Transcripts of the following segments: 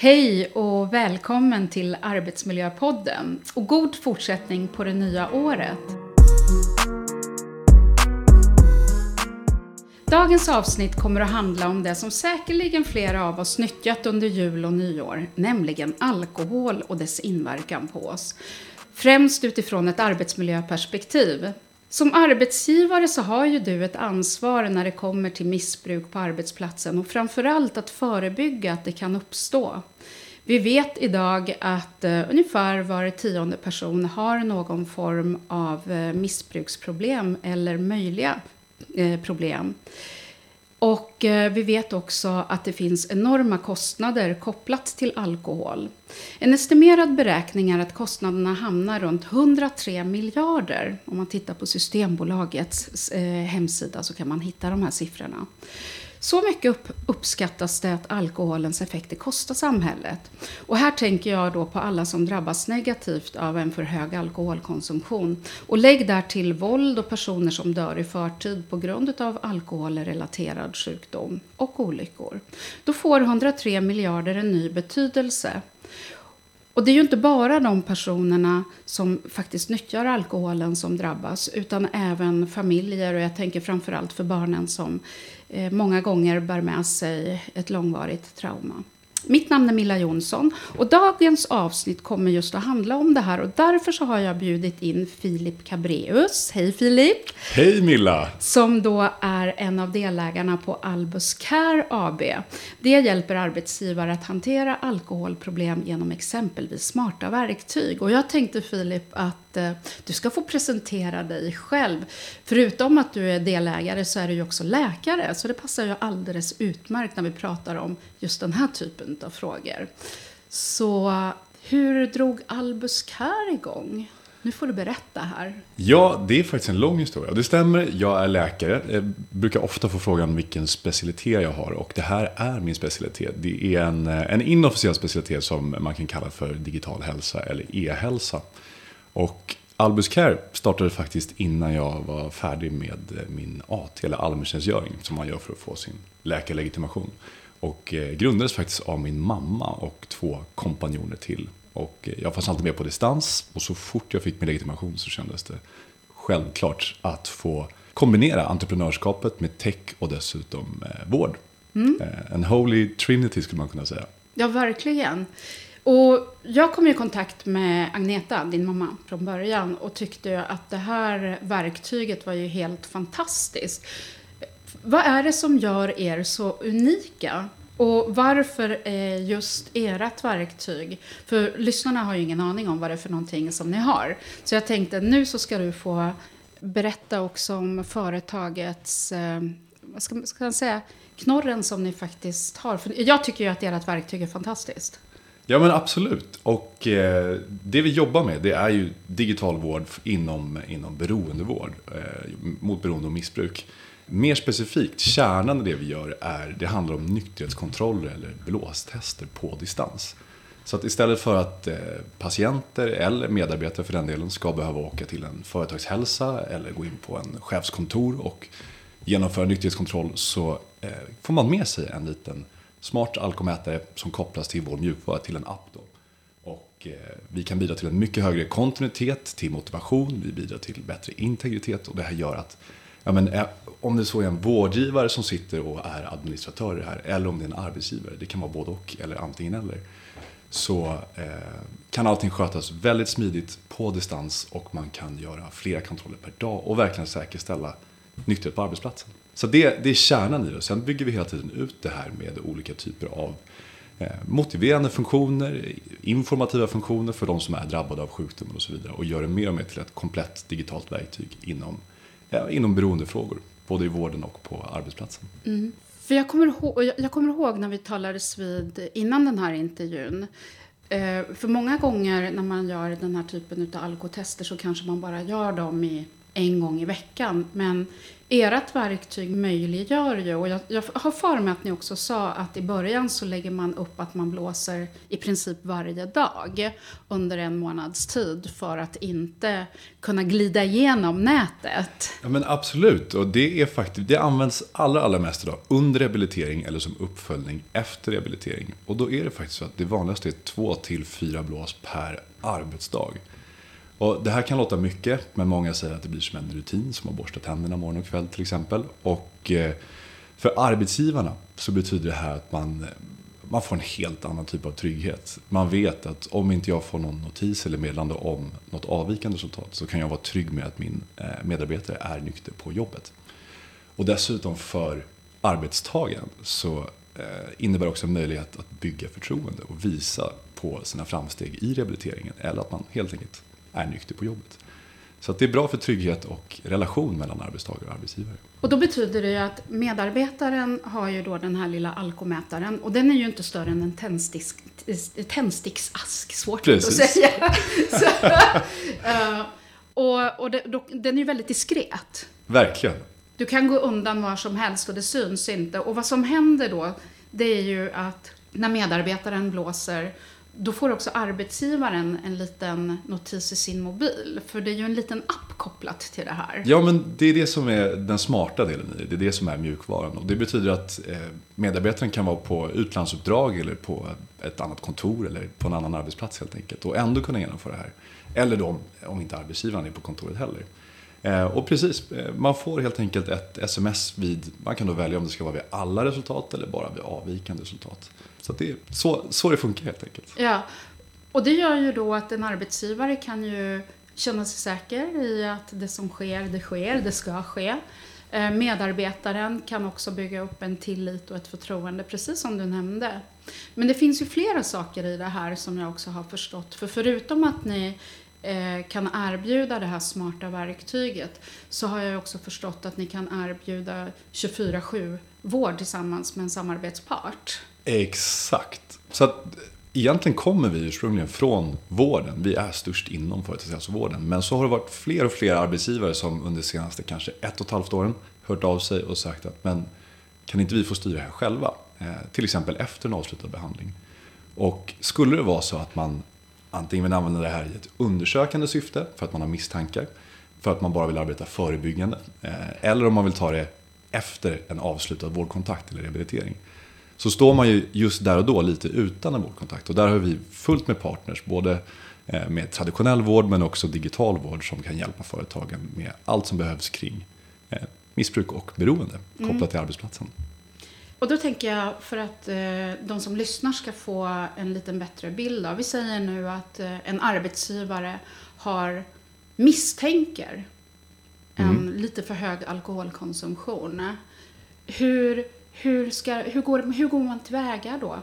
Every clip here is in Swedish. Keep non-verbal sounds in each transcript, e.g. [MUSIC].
Hej och välkommen till Arbetsmiljöpodden och god fortsättning på det nya året. Dagens avsnitt kommer att handla om det som säkerligen flera av oss nyttjat under jul och nyår, nämligen alkohol och dess inverkan på oss. Främst utifrån ett arbetsmiljöperspektiv. Som arbetsgivare så har ju du ett ansvar när det kommer till missbruk på arbetsplatsen och framförallt att förebygga att det kan uppstå. Vi vet idag att uh, ungefär var tionde person har någon form av uh, missbruksproblem eller möjliga uh, problem. Och eh, vi vet också att det finns enorma kostnader kopplat till alkohol. En estimerad beräkning är att kostnaderna hamnar runt 103 miljarder. Om man tittar på Systembolagets eh, hemsida så kan man hitta de här siffrorna. Så mycket upp, uppskattas det att alkoholens effekter kostar samhället. Och här tänker jag då på alla som drabbas negativt av en för hög alkoholkonsumtion. Och lägg där till våld och personer som dör i förtid på grund av alkoholrelaterad sjukdom och olyckor. Då får 103 miljarder en ny betydelse. Och det är ju inte bara de personerna som faktiskt nyttjar alkoholen som drabbas, utan även familjer och jag tänker framförallt för barnen som eh, Eh, många gånger bär med sig ett långvarigt trauma. Mitt namn är Milla Jonsson och dagens avsnitt kommer just att handla om det här och därför så har jag bjudit in Filip Cabreus. Hej Filip! Hej Milla! Som då är en av delägarna på Albus Care AB. Det hjälper arbetsgivare att hantera alkoholproblem genom exempelvis smarta verktyg. Och jag tänkte Filip att eh, du ska få presentera dig själv. Förutom att du är delägare så är du ju också läkare så det passar ju alldeles utmärkt när vi pratar om just den här typen av frågor. Så hur drog Albus Care igång? Nu får du berätta här. Ja, det är faktiskt en lång historia. Det stämmer, jag är läkare. Jag brukar ofta få frågan vilken specialitet jag har och det här är min specialitet. Det är en, eh, en inofficiell specialitet som man kan kalla för digital hälsa eller e-hälsa. Och Albus Care startade faktiskt innan jag var färdig med eh, min AT, eller allmäntjänstgöring, som man gör för att få sin läkarlegitimation. Och eh, grundades faktiskt av min mamma och två kompanjoner till. Och eh, jag fanns alltid med på distans och så fort jag fick min legitimation så kändes det självklart att få kombinera entreprenörskapet med tech och dessutom eh, vård. Mm. En holy trinity skulle man kunna säga. Ja, verkligen. Och jag kom i kontakt med Agneta, din mamma, från början och tyckte att det här verktyget var ju helt fantastiskt. Vad är det som gör er så unika? Och varför är just ert verktyg? För lyssnarna har ju ingen aning om vad det är för någonting som ni har. Så jag tänkte nu så ska du få berätta också om företagets, eh, vad ska, ska man säga, knorren som ni faktiskt har. För jag tycker ju att ert verktyg är fantastiskt. Ja men absolut. Och eh, det vi jobbar med det är ju digital vård inom, inom beroendevård eh, mot beroende och missbruk. Mer specifikt, kärnan i det vi gör är, det handlar om nykterhetskontroller eller blåstester på distans. Så att istället för att eh, patienter eller medarbetare för den delen ska behöva åka till en företagshälsa eller gå in på en chefskontor och genomföra nykterhetskontroll så eh, får man med sig en liten smart alkomätare som kopplas till vår mjukvara, till en app. Då. Och eh, vi kan bidra till en mycket högre kontinuitet, till motivation, vi bidrar till bättre integritet och det här gör att ja, men, eh, om det så är en vårdgivare som sitter och är administratör här, eller om det är en arbetsgivare, det kan vara både och, eller antingen eller, så eh, kan allting skötas väldigt smidigt på distans och man kan göra flera kontroller per dag och verkligen säkerställa nykterhet på arbetsplatsen. Så det, det är kärnan i det. Sen bygger vi hela tiden ut det här med olika typer av eh, motiverande funktioner, informativa funktioner för de som är drabbade av sjukdomen och så vidare och gör det mer och mer till ett komplett digitalt verktyg inom, inom beroendefrågor både i vården och på arbetsplatsen. Mm. För jag kommer, ihåg, jag kommer ihåg när vi talades vid innan den här intervjun. Eh, för många gånger när man gör den här typen av alkotester så kanske man bara gör dem i en gång i veckan. Men ert verktyg möjliggör ju, och jag, jag har för mig att ni också sa att i början så lägger man upp att man blåser i princip varje dag under en månads tid för att inte kunna glida igenom nätet. Ja men absolut, och det är faktiskt, det används allra, allra mest idag under rehabilitering eller som uppföljning efter rehabilitering. Och då är det faktiskt så att det vanligaste är två till fyra blås per arbetsdag. Och det här kan låta mycket, men många säger att det blir som en rutin, som att borsta tänderna morgon och kväll till exempel. Och eh, för arbetsgivarna så betyder det här att man, man får en helt annan typ av trygghet. Man vet att om inte jag får någon notis eller meddelande om något avvikande resultat så kan jag vara trygg med att min eh, medarbetare är nykter på jobbet. Och dessutom för arbetstagaren så eh, innebär också en möjlighet att bygga förtroende och visa på sina framsteg i rehabiliteringen eller att man helt enkelt är nykter på jobbet. Så det är bra för trygghet och relation mellan arbetstagare och arbetsgivare. Och då betyder det ju att medarbetaren har ju då den här lilla alkomätaren och den är ju inte större än en tändsticksask, svårt Precis. att säga. [LAUGHS] Så, uh, och och det, då, den är ju väldigt diskret. Verkligen. Du kan gå undan var som helst och det syns inte. Och vad som händer då, det är ju att när medarbetaren blåser då får också arbetsgivaren en liten notis i sin mobil. För det är ju en liten app kopplat till det här. Ja, men det är det som är den smarta delen i det. Det är det som är mjukvaran. Och det betyder att eh, medarbetaren kan vara på utlandsuppdrag eller på ett annat kontor eller på en annan arbetsplats helt enkelt. Och ändå kunna genomföra det här. Eller då om inte arbetsgivaren är på kontoret heller. Eh, och precis, eh, man får helt enkelt ett sms vid, man kan då välja om det ska vara vid alla resultat eller bara vid avvikande resultat. Så det är så, så det funkar helt enkelt. Ja, och det gör ju då att en arbetsgivare kan ju känna sig säker i att det som sker, det sker, det ska ske. Eh, medarbetaren kan också bygga upp en tillit och ett förtroende, precis som du nämnde. Men det finns ju flera saker i det här som jag också har förstått. För förutom att ni Eh, kan erbjuda det här smarta verktyget så har jag också förstått att ni kan erbjuda 24-7 vård tillsammans med en samarbetspart. Exakt. Så att eh, egentligen kommer vi ursprungligen från vården. Vi är störst inom företagshälsovården. Alltså men så har det varit fler och fler arbetsgivare som under de senaste kanske ett och ett halvt åren hört av sig och sagt att men kan inte vi få styra det här själva? Eh, till exempel efter en avslutad behandling. Och skulle det vara så att man antingen vill använda det här i ett undersökande syfte för att man har misstankar, för att man bara vill arbeta förebyggande, eh, eller om man vill ta det efter en avslutad vårdkontakt eller rehabilitering så står man ju just där och då lite utan en vårdkontakt. Och där har vi fullt med partners, både eh, med traditionell vård men också digital vård som kan hjälpa företagen med allt som behövs kring eh, missbruk och beroende kopplat mm. till arbetsplatsen. Och då tänker jag för att eh, de som lyssnar ska få en lite bättre bild av. Vi säger nu att en arbetsgivare har misstänker en mm. lite för hög alkoholkonsumtion. Hur hur, ska, hur, går, hur går man tillväga då?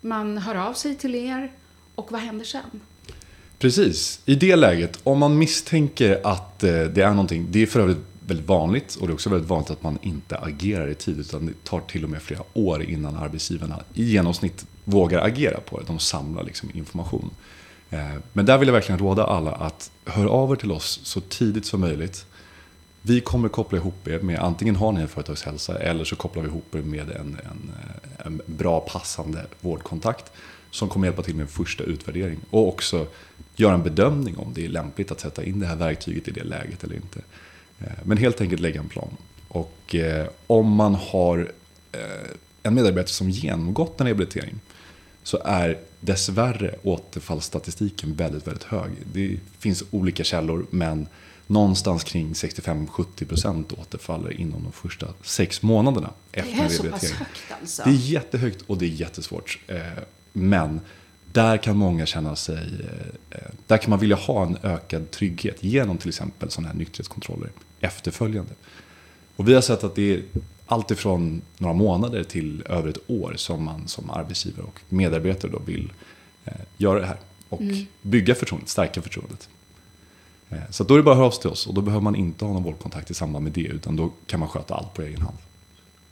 Man hör av sig till er och vad händer sen? Precis. I det läget, om man misstänker att eh, det är någonting, det är för övrigt väldigt vanligt och det är också väldigt vanligt att man inte agerar i tid utan det tar till och med flera år innan arbetsgivarna i genomsnitt vågar agera på det. De samlar liksom information. Eh, men där vill jag verkligen råda alla att höra av er till oss så tidigt som möjligt. Vi kommer koppla ihop er med, antingen har ni en företagshälsa eller så kopplar vi ihop er med en, en, eh, en bra passande vårdkontakt som kommer hjälpa till med en första utvärdering och också göra en bedömning om det är lämpligt att sätta in det här verktyget i det läget eller inte. Eh, men helt enkelt lägga en plan. Och eh, om man har eh, en medarbetare som genomgått en rehabilitering så är dessvärre återfallsstatistiken väldigt, väldigt hög. Det finns olika källor men någonstans kring 65-70% återfaller inom de första sex månaderna efter Det är så pass högt alltså? Det är jättehögt och det är jättesvårt. Men där kan många känna sig, eh, där kan man vilja ha en ökad trygghet genom till exempel sådana här nykterhetskontroller efterföljande. Och vi har sett att det är allt ifrån några månader till över ett år som man som arbetsgivare och medarbetare då vill eh, göra det här. Och mm. bygga förtroendet, stärka förtroendet. Eh, så då är det bara att höra av sig till oss och då behöver man inte ha någon vårdkontakt i samband med det utan då kan man sköta allt på egen hand.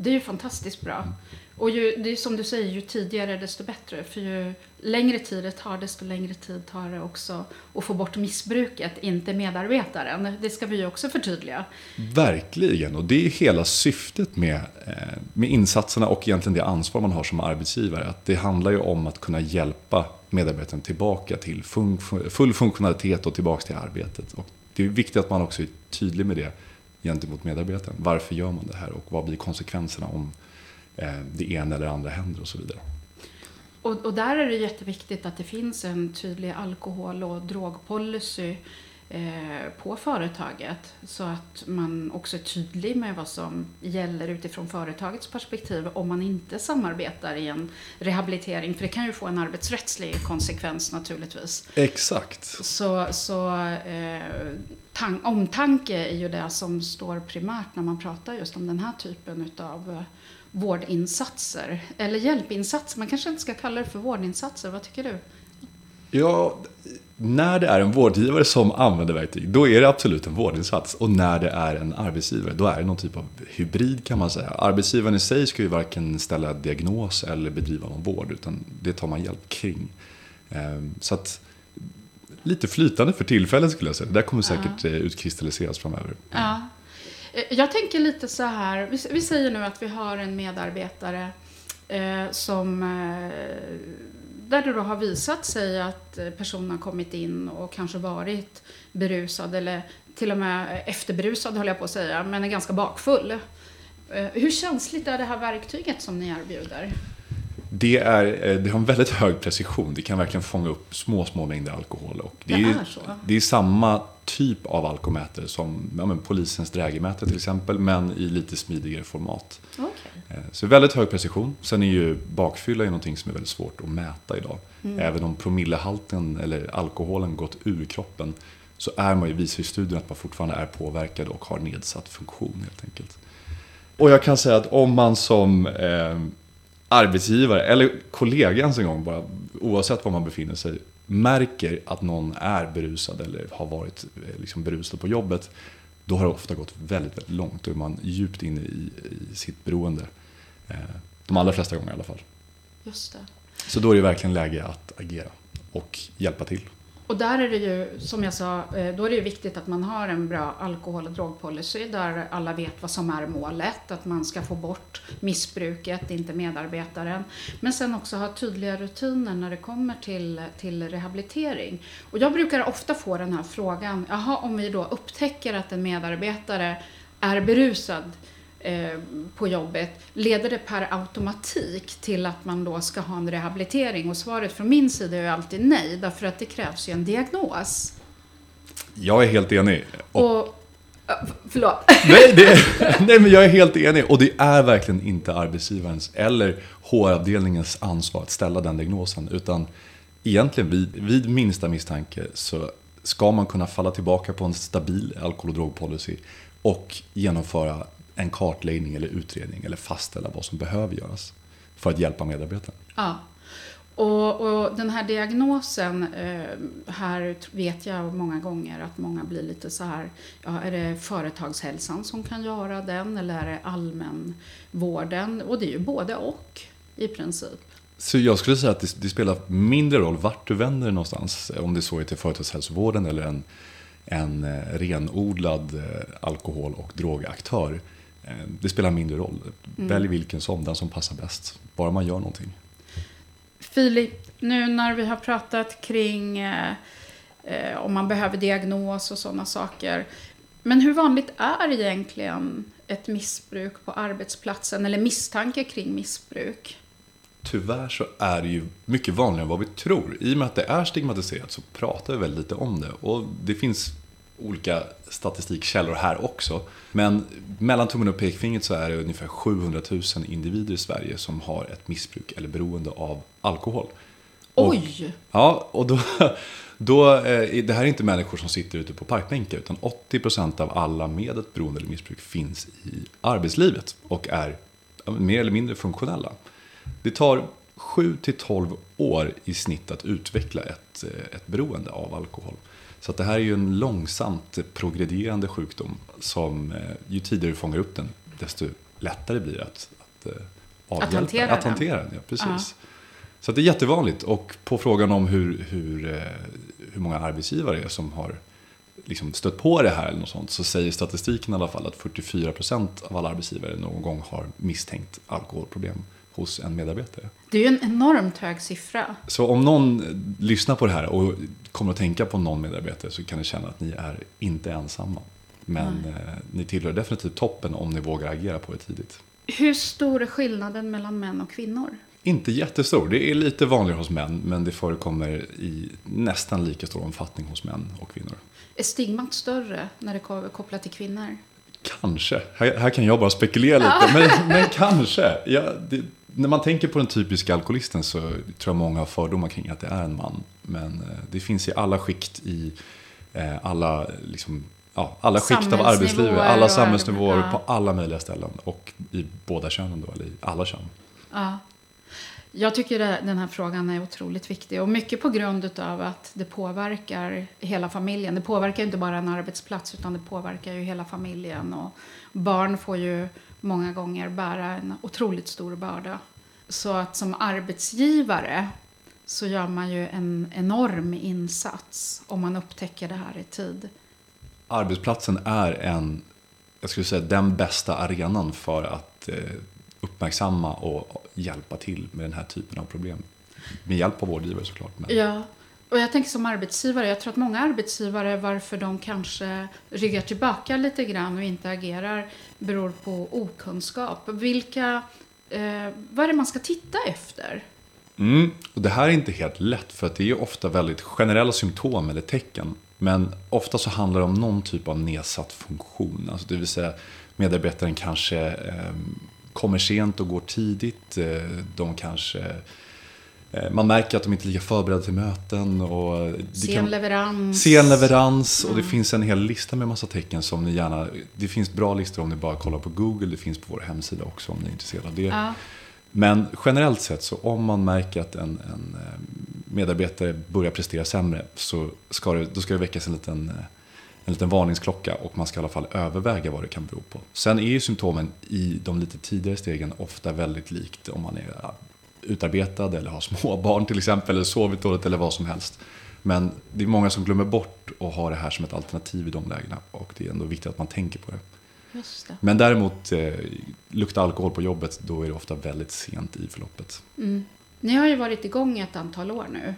Det är ju fantastiskt bra. Och ju, det är som du säger, ju tidigare desto bättre. För ju längre tid det tar, desto längre tid tar det också att få bort missbruket, inte medarbetaren. Det ska vi ju också förtydliga. Verkligen, och det är hela syftet med, eh, med insatserna och egentligen det ansvar man har som arbetsgivare. Att det handlar ju om att kunna hjälpa medarbetaren tillbaka till fun full funktionalitet och tillbaka till arbetet. Och det är viktigt att man också är tydlig med det gentemot medarbetaren. Varför gör man det här och vad blir konsekvenserna om eh, det ena eller andra händer och så vidare. Och, och, där är det jätteviktigt att det finns en tydlig alkohol och drogpolicy eh, på företaget. Så att man också är tydlig med vad som gäller utifrån företagets perspektiv om man inte samarbetar i en rehabilitering. För det kan ju få en arbetsrättslig konsekvens naturligtvis. Exakt. Så, så eh, omtanke är ju det som står primärt när man pratar just om den här typen av eh, vårdinsatser. Eller hjälpinsatser, man kanske inte ska kalla det för vårdinsatser. Vad tycker du? Ja, när det är en vårdgivare som använder verktyg, då är det absolut en vårdinsats. Och när det är en arbetsgivare, då är det någon typ av hybrid kan man säga. Arbetsgivaren i sig ska ju varken ställa diagnos eller bedriva någon vård, utan det tar man hjälp kring. Ehm, så att lite flytande för tillfället skulle jag säga. Det där kommer säkert ja. Eh, utkristalliseras framöver. Ja. Eh, jag tänker lite så här, vi, säger nu att vi har en medarbetare eh, som där det då har visat sig att eh, personen har kommit in och kanske varit berusad eller till och med efterberusad höll jag på att säga, men är ganska bakfull. Eh, hur känsligt är det här verktyget som ni erbjuder? Det, är, det har en väldigt hög precision. Det kan verkligen fånga upp små, små mängder alkohol. Och det, det är, är så? Det är samma typ av alkomätare som ja, men, polisens drägemätare till exempel, men i lite smidigare format. Okay. Eh, så väldigt hög precision. Sen är ju bakfylla är någonting som är väldigt svårt att mäta idag. Mm. Även om promillehalten eller alkoholen gått ur kroppen så är man ju, visar ju studien att man fortfarande är påverkad och har nedsatt funktion helt enkelt. Och jag kan säga att om man som eh, arbetsgivare eller kollega ens en gång, bara, oavsett var man befinner sig, märker att någon är berusad eller har varit eh, liksom berusad på jobbet, då har det ofta gått väldigt, väldigt långt. Då är man djupt inne i, i sitt beroende. Eh, de allra flesta gånger i alla fall. Just det. Så då är det verkligen läge att agera och hjälpa till. Och där är det ju, som jag sa, eh, då är det ju viktigt att man har en bra alkohol och drogpolicy där alla vet vad som är målet, att man ska få bort missbruket, inte medarbetaren. Men sen också ha tydliga rutiner när det kommer till, till rehabilitering. Och jag brukar ofta få den här frågan, jaha, om vi då upptäcker att en medarbetare är berusad, Eh, på jobbet, leder det per automatik till att man då ska ha en rehabilitering? Och svaret från min sida är alltid nej, därför att det krävs ju en diagnos. Jag är helt enig. Och, och Förlåt. [LAUGHS] Nej, det, nej, men jag är helt enig. Och det är verkligen inte arbetsgivarens eller HR-avdelningens ansvar att ställa den diagnosen. Utan egentligen vid, vid minsta misstanke så ska man kunna falla tillbaka på en stabil alkohol och drogpolicy och genomföra en kartläggning eller utredning eller fastställa vad som behöver göras för att hjälpa medarbetaren. Ja. Och, och, den här diagnosen, eh, här vet jag många gånger att många blir lite så här, ja, är det företagshälsan som kan göra den eller är det allmänvården? Och det är ju både och i princip. Så jag skulle säga att det, det spelar mindre roll vart du vänder någonstans, om det så är till företagshälsovården eller en, en eh, renodlad eh, alkohol och drogaktör. Eh, det spelar mindre roll. Mm. Välj vilken som, den som passar bäst. Bara man gör någonting. Filip, nu när vi har pratat kring eh, eh, om man behöver diagnos och sådana saker. Men hur vanligt är egentligen ett missbruk på arbetsplatsen eller misstanke kring missbruk? Tyvärr så är det ju mycket vanligare än vad vi tror. I och med att det är stigmatiserat så pratar vi väldigt lite om det. Och det finns olika statistikkällor här också. Men mellan tummen och pekfingret så är det ungefär 700 000 individer i Sverige som har ett missbruk eller beroende av alkohol. Oj! Och, ja, och då, då, eh, det här är inte människor som sitter ute på parkbänkar utan 80% av alla med ett beroende eller missbruk finns i arbetslivet och är mer eller mindre funktionella. Det tar 7 12 år i snitt att utveckla ett, eh, ett beroende av alkohol. Så det här är ju en långsamt progredierande sjukdom som eh, ju tidigare du fångar upp den, desto lättare blir att, att, eh, avhjälpa, att hantera att hantera den. Ja, precis. Ja. Så det är jättevanligt. Och på frågan om hur, hur, eh, hur många arbetsgivare det är som har liksom stött på det här eller något sånt, så säger statistiken i alla fall att 44% av alla arbetsgivare någon gång har misstänkt alkoholproblem hos en medarbetare. Det är ju en enormt hög siffra. Så om någon lyssnar på det här och kommer att tänka på någon medarbetare så kan ni känna att ni är inte ensamma. Men mm. ni tillhör definitivt toppen om ni vågar agera på det tidigt. Hur stor är skillnaden mellan män och kvinnor? Inte jättestor. Det är lite vanligare hos män, men det förekommer i nästan lika stor omfattning hos män och kvinnor. Är stigmat större när det är kopplat till kvinnor? Kanske. Här, här kan jag bara spekulera lite, men, men kanske. Ja, det, när man tänker på den typiska alkoholisten så tror jag många har fördomar kring att det är en man. Men eh, det finns i alla skikt i eh, alla, liksom, ja, alla skikt av arbetslivet, alla samhällsnivåer, ja. på alla möjliga ställen. Och i båda könen då, eller i alla kön. Ja. Jag tycker att den här frågan är otroligt viktig och mycket på grund av att det påverkar hela familjen. Det påverkar inte bara en arbetsplats utan det påverkar ju hela familjen och barn får ju många gånger bära en otroligt stor börda. Så att som arbetsgivare så gör man ju en enorm insats om man upptäcker det här i tid. Arbetsplatsen är en, jag skulle säga den bästa arenan för att eh, uppmärksamma och hjälpa till med den här typen av problem. Med hjälp av vårdgivare såklart. Men... Ja, och jag tänker som arbetsgivare, jag tror att många arbetsgivare varför de kanske ryggar tillbaka lite grann och inte agerar beror på okunskap. Vilka, eh, vad är det man ska titta efter? Mm, och det här är inte helt lätt för att det är ofta väldigt generella symptom eller tecken. Men ofta så handlar det om någon typ av nedsatt funktion. Alltså det vill säga medarbetaren kanske eh, kommer sent och går tidigt. Eh, de kanske eh, man märker att de inte är lika förberedda till möten. Och sen kan, leverans. Sen leverans. Och det mm. finns en hel lista med massa tecken som ni gärna... Det finns bra listor om ni bara kollar på Google. Det finns på vår hemsida också om ni är intresserade av det. Ja. Men generellt sett så om man märker att en, en eh, medarbetare börjar prestera sämre så ska det, då ska det väckas en liten en liten varningsklocka och man ska i alla fall överväga vad det kan bero på. Sen är ju symptomen i de lite tidigare stegen ofta väldigt likt om man är utarbetad eller har [LAUGHS] småbarn till exempel, eller sovit dåligt eller vad som helst. Men det är många som glömmer bort att ha det här som ett alternativ i de lägena och det är ändå viktigt att man tänker på det. det. Men däremot, eh, lukta alkohol på jobbet, då är det ofta väldigt sent i förloppet. Mm. Ni har ju varit igång ett antal år nu.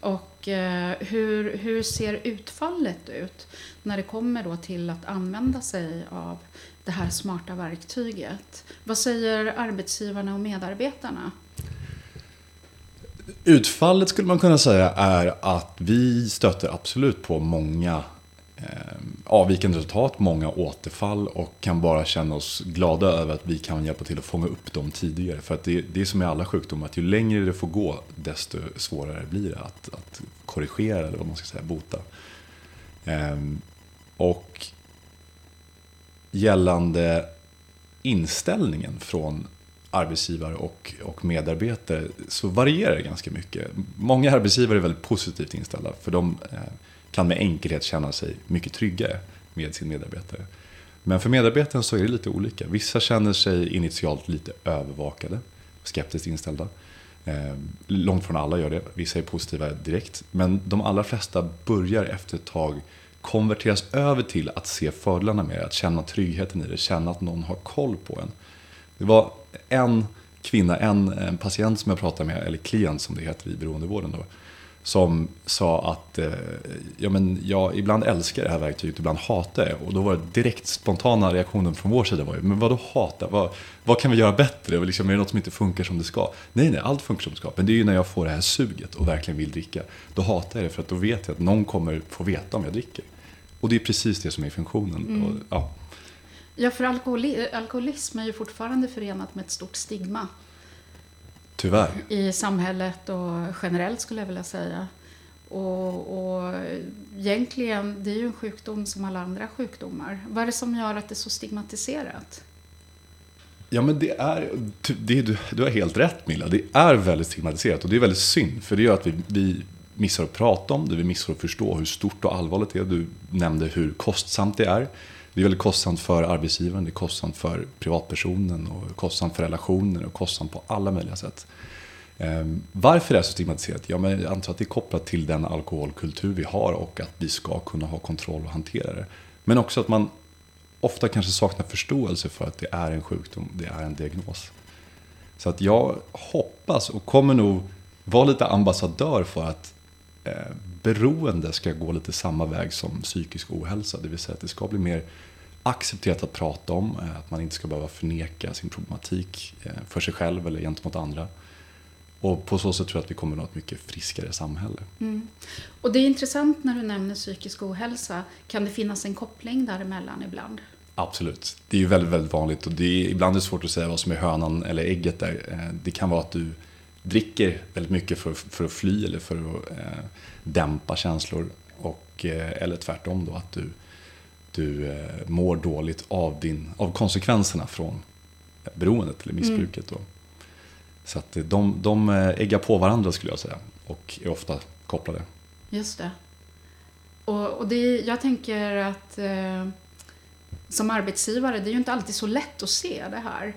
Och eh, hur, hur ser utfallet ut när det kommer då till att använda sig av det här smarta verktyget? Vad säger arbetsgivarna och medarbetarna? Utfallet skulle man kunna säga är att vi stöter absolut på många Eh, avvikande resultat, många återfall och kan bara känna oss glada över att vi kan hjälpa till att fånga upp dem tidigare. För att det, det är som med alla sjukdomar, att ju längre det får gå desto svårare blir det att, att korrigera eller vad man ska säga, bota. Ehm, och gällande inställningen från arbetsgivare och, och medarbetare så varierar det ganska mycket. Många arbetsgivare är väldigt positivt inställda för de eh, kan med enkelhet känna sig mycket tryggare med sin medarbetare. Men för medarbetaren så är det lite olika. Vissa känner sig initialt lite övervakade, skeptiskt inställda. Eh, långt från alla gör det, vissa är positiva direkt. Men de allra flesta börjar efter ett tag konverteras över till att se fördelarna med det, att känna tryggheten i det, känna att någon har koll på en. Det var en kvinna, en, en patient som jag pratade med, eller klient som det heter i beroendevården då, som sa att eh, ja, men jag ibland älskar det här verktyget, ibland hatar det. Och då var det direkt spontana reaktionen från vår sida var ju, men vadå hata? Vad, vad kan vi göra bättre? Och liksom, är det något som inte funkar som det ska? Nej, nej, allt funkar som det ska. Men det är ju när jag får det här suget och verkligen vill dricka. Då hatar jag det för att då vet jag att någon kommer få veta om jag dricker. Och det är precis det som är funktionen. Mm. Och, ja. Ja, för alkoholi alkoholism är ju fortfarande förenat med ett stort stigma. Tyvärr. I samhället och generellt skulle jag vilja säga. Och, och egentligen, det är ju en sjukdom som alla andra sjukdomar. Vad är det som gör att det är så stigmatiserat? Ja, men det är, det, du, du har helt rätt Milla. Det är väldigt stigmatiserat och det är väldigt synd. För det gör att vi, vi missar att prata om det, vi missar att förstå hur stort och allvarligt det är. Du nämnde hur kostsamt det är. Det är väldigt kostsamt för arbetsgivaren, det är kostsamt för privatpersonen och kostsamt för relationer och kostsamt på alla möjliga sätt. Ehm, varför det är så stigmatiserat? Ja, men jag antar att det är kopplat till den alkoholkultur vi har och att vi ska kunna ha kontroll och hantera det. Men också att man ofta kanske saknar förståelse för att det är en sjukdom, det är en diagnos. Så att jag hoppas och kommer nog vara lite ambassadör för att eh, beroende ska gå lite samma väg som psykisk ohälsa. Det vill säga att det ska bli mer accepterat att prata om, eh, att man inte ska behöva förneka sin problematik eh, för sig själv eller gentemot andra. Och på så sätt tror jag att vi kommer att nå ett mycket friskare samhälle. Mm. Och det är intressant när du nämner psykisk ohälsa. Kan det finnas en koppling däremellan ibland? Absolut. Det är ju väldigt, väldigt vanligt och det är, ibland är det svårt att säga vad som är hönan eller ägget där. Det kan vara att du dricker väldigt mycket för, för att fly eller för att eh, dämpa känslor. Och, eh, eller tvärtom då, att du, du eh, mår dåligt av, din, av konsekvenserna från beroendet eller missbruket. Mm. Så att eh, de, de eh, äggar på varandra skulle jag säga och är ofta kopplade. Just det. Och, och det, jag tänker att eh, som arbetsgivare, det är ju inte alltid så lätt att se det här.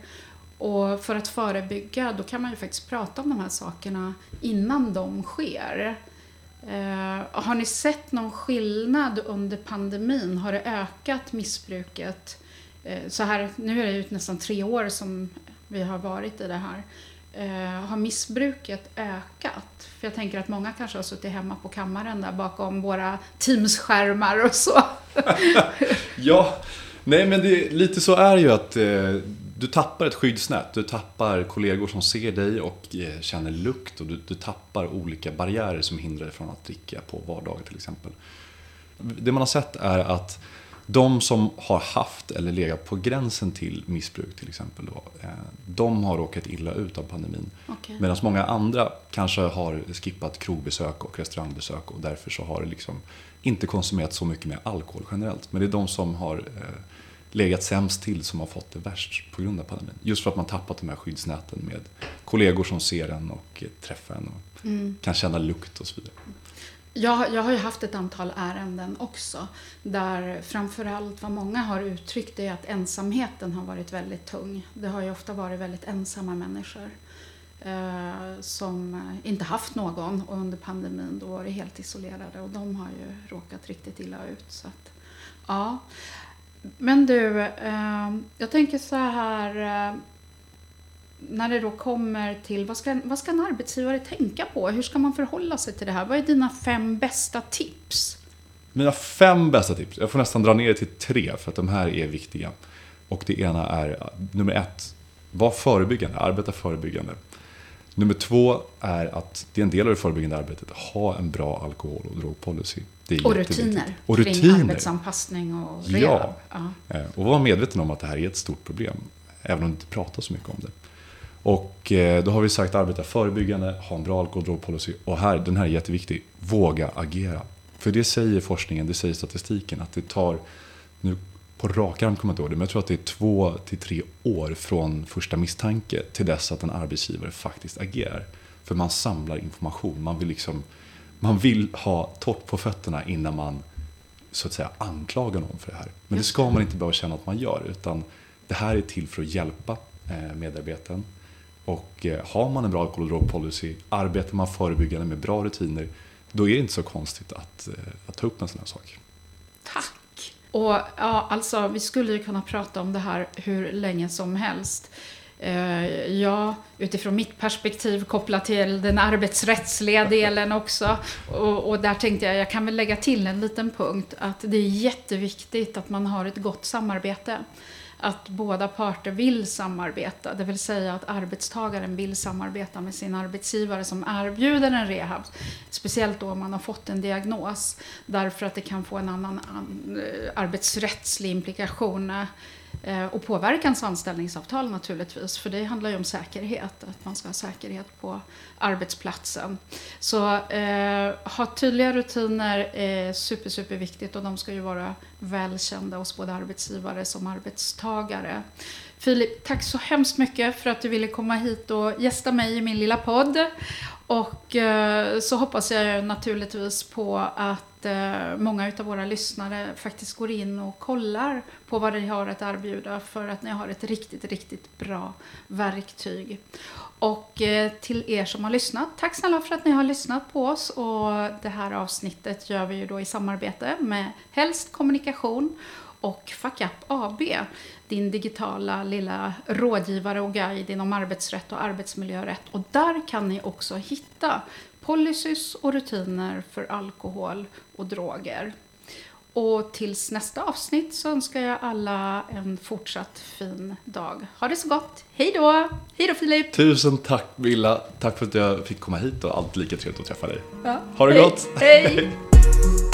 Och för att förebygga, då kan man ju faktiskt prata om de här sakerna innan de sker. Eh, har ni sett någon skillnad under pandemin? Har det ökat missbruket? Eh, så här, nu är det ju nästan tre år som vi har varit i det här. Eh, har missbruket ökat? För jag tänker att många kanske har suttit hemma på kammaren där bakom våra Teams-skärmar och så. [LAUGHS] ja, nej men det, lite så är ju att eh, du tappar ett skyddsnät. Du tappar kollegor som ser dig och eh, känner lukt. Och du, du tappar olika barriärer som hindrar dig från att dricka på vardagen till exempel. Det man har sett är att de som har haft eller legat på gränsen till missbruk till exempel, då, eh, de har råkat illa ut av pandemin. Okay. Medan många andra kanske har skippat krogbesök och restaurangbesök och därför så har det liksom inte konsumerat så mycket mer alkohol generellt. Men det är de som har eh, legat sämst till som har fått det värst på grund av pandemin. Just för att man tappat de här skyddsnäten med kollegor som ser en och träffar en och mm. kan känna lukt och så vidare. Jag, jag har ju haft ett antal ärenden också där framförallt vad många har uttryckt är att ensamheten har varit väldigt tung. Det har ju ofta varit väldigt ensamma människor eh, som inte haft någon och under pandemin då var det helt isolerade och de har ju råkat riktigt illa ut. Så att, ja. Men du, eh, jag tänker så här. Eh, när det då kommer till vad ska, vad ska en arbetsgivare tänka på? Hur ska man förhålla sig till det här? Vad är dina fem bästa tips? Mina fem bästa tips? Jag får nästan dra ner det till tre för att de här är viktiga. Och det ena är eh, nummer ett, var förebyggande, arbeta förebyggande. Nummer två är att det är en del av det förebyggande arbetet, ha en bra alkohol och drogpolicy. och rutiner. Och rutiner. Kring arbetsanpassning och rehab. Ja. ja. Eh, och vara medveten om att det här är ett stort problem. Även om du inte pratar så mycket om det. Och eh, då har vi sagt arbeta förebyggande, ha en bra alkohol och drogpolicy. Och här, den här är jätteviktig, våga agera. För det säger forskningen, det säger statistiken, att det tar, nu på rak arm kommer jag inte ihåg det, men jag tror att det är två till tre år från första misstanke till dess att en arbetsgivare faktiskt agerar. För man samlar information, man vill, liksom, man vill ha torrt på fötterna innan man så att säga anklagar någon för det här. Men det ska man inte behöva känna att man gör, utan det här är till för att hjälpa eh, medarbetaren. Och eh, har man en bra alkohol och drogpolicy, arbetar man förebyggande med bra rutiner, då är det inte så konstigt att, eh, att ta upp en sån här sak. Tack! Och ja, alltså, vi skulle ju kunna prata om det här hur länge som helst. Eh, ja, utifrån mitt perspektiv kopplat till den arbetsrättsliga delen också. Och, och, där tänkte jag, jag kan väl lägga till en liten punkt, att det är jätteviktigt att man har ett gott samarbete att båda parter vill samarbeta, det vill säga att arbetstagaren vill samarbeta med sin arbetsgivare som erbjuder en rehab. Speciellt då om man har fått en diagnos, därför att det kan få en annan eh, arbetsrättslig implikation Eh, och påverkans anställningsavtal naturligtvis, för det handlar ju om säkerhet, att man ska ha säkerhet på arbetsplatsen. Så eh, ha tydliga rutiner är super, super viktigt och de ska ju vara välkända hos både arbetsgivare som arbetstagare. Filip, tack så hemskt mycket för att du ville komma hit och gästa mig i min lilla podd. Och eh, så hoppas jag naturligtvis på att att eh, många av våra lyssnare faktiskt går in och kollar på vad ni har att erbjuda för att ni har ett riktigt, riktigt bra verktyg. Och eh, till er som har lyssnat, tack snälla för att ni har lyssnat på oss. Och det här avsnittet gör vi ju då i samarbete med Helst Kommunikation och FackUp AB, din digitala lilla rådgivare och guide inom arbetsrätt och arbetsmiljörätt. Och där kan ni också hitta policies och rutiner för alkohol och droger. Och tills nästa avsnitt så önskar jag alla en fortsatt fin dag. Ha det så gott. Hej då! Hej då Filip! Tusen tack Villa. Tack för att jag fick komma hit och allt lika trevligt att träffa dig. Ja. Ha det Hej. gott! Hej! [LAUGHS]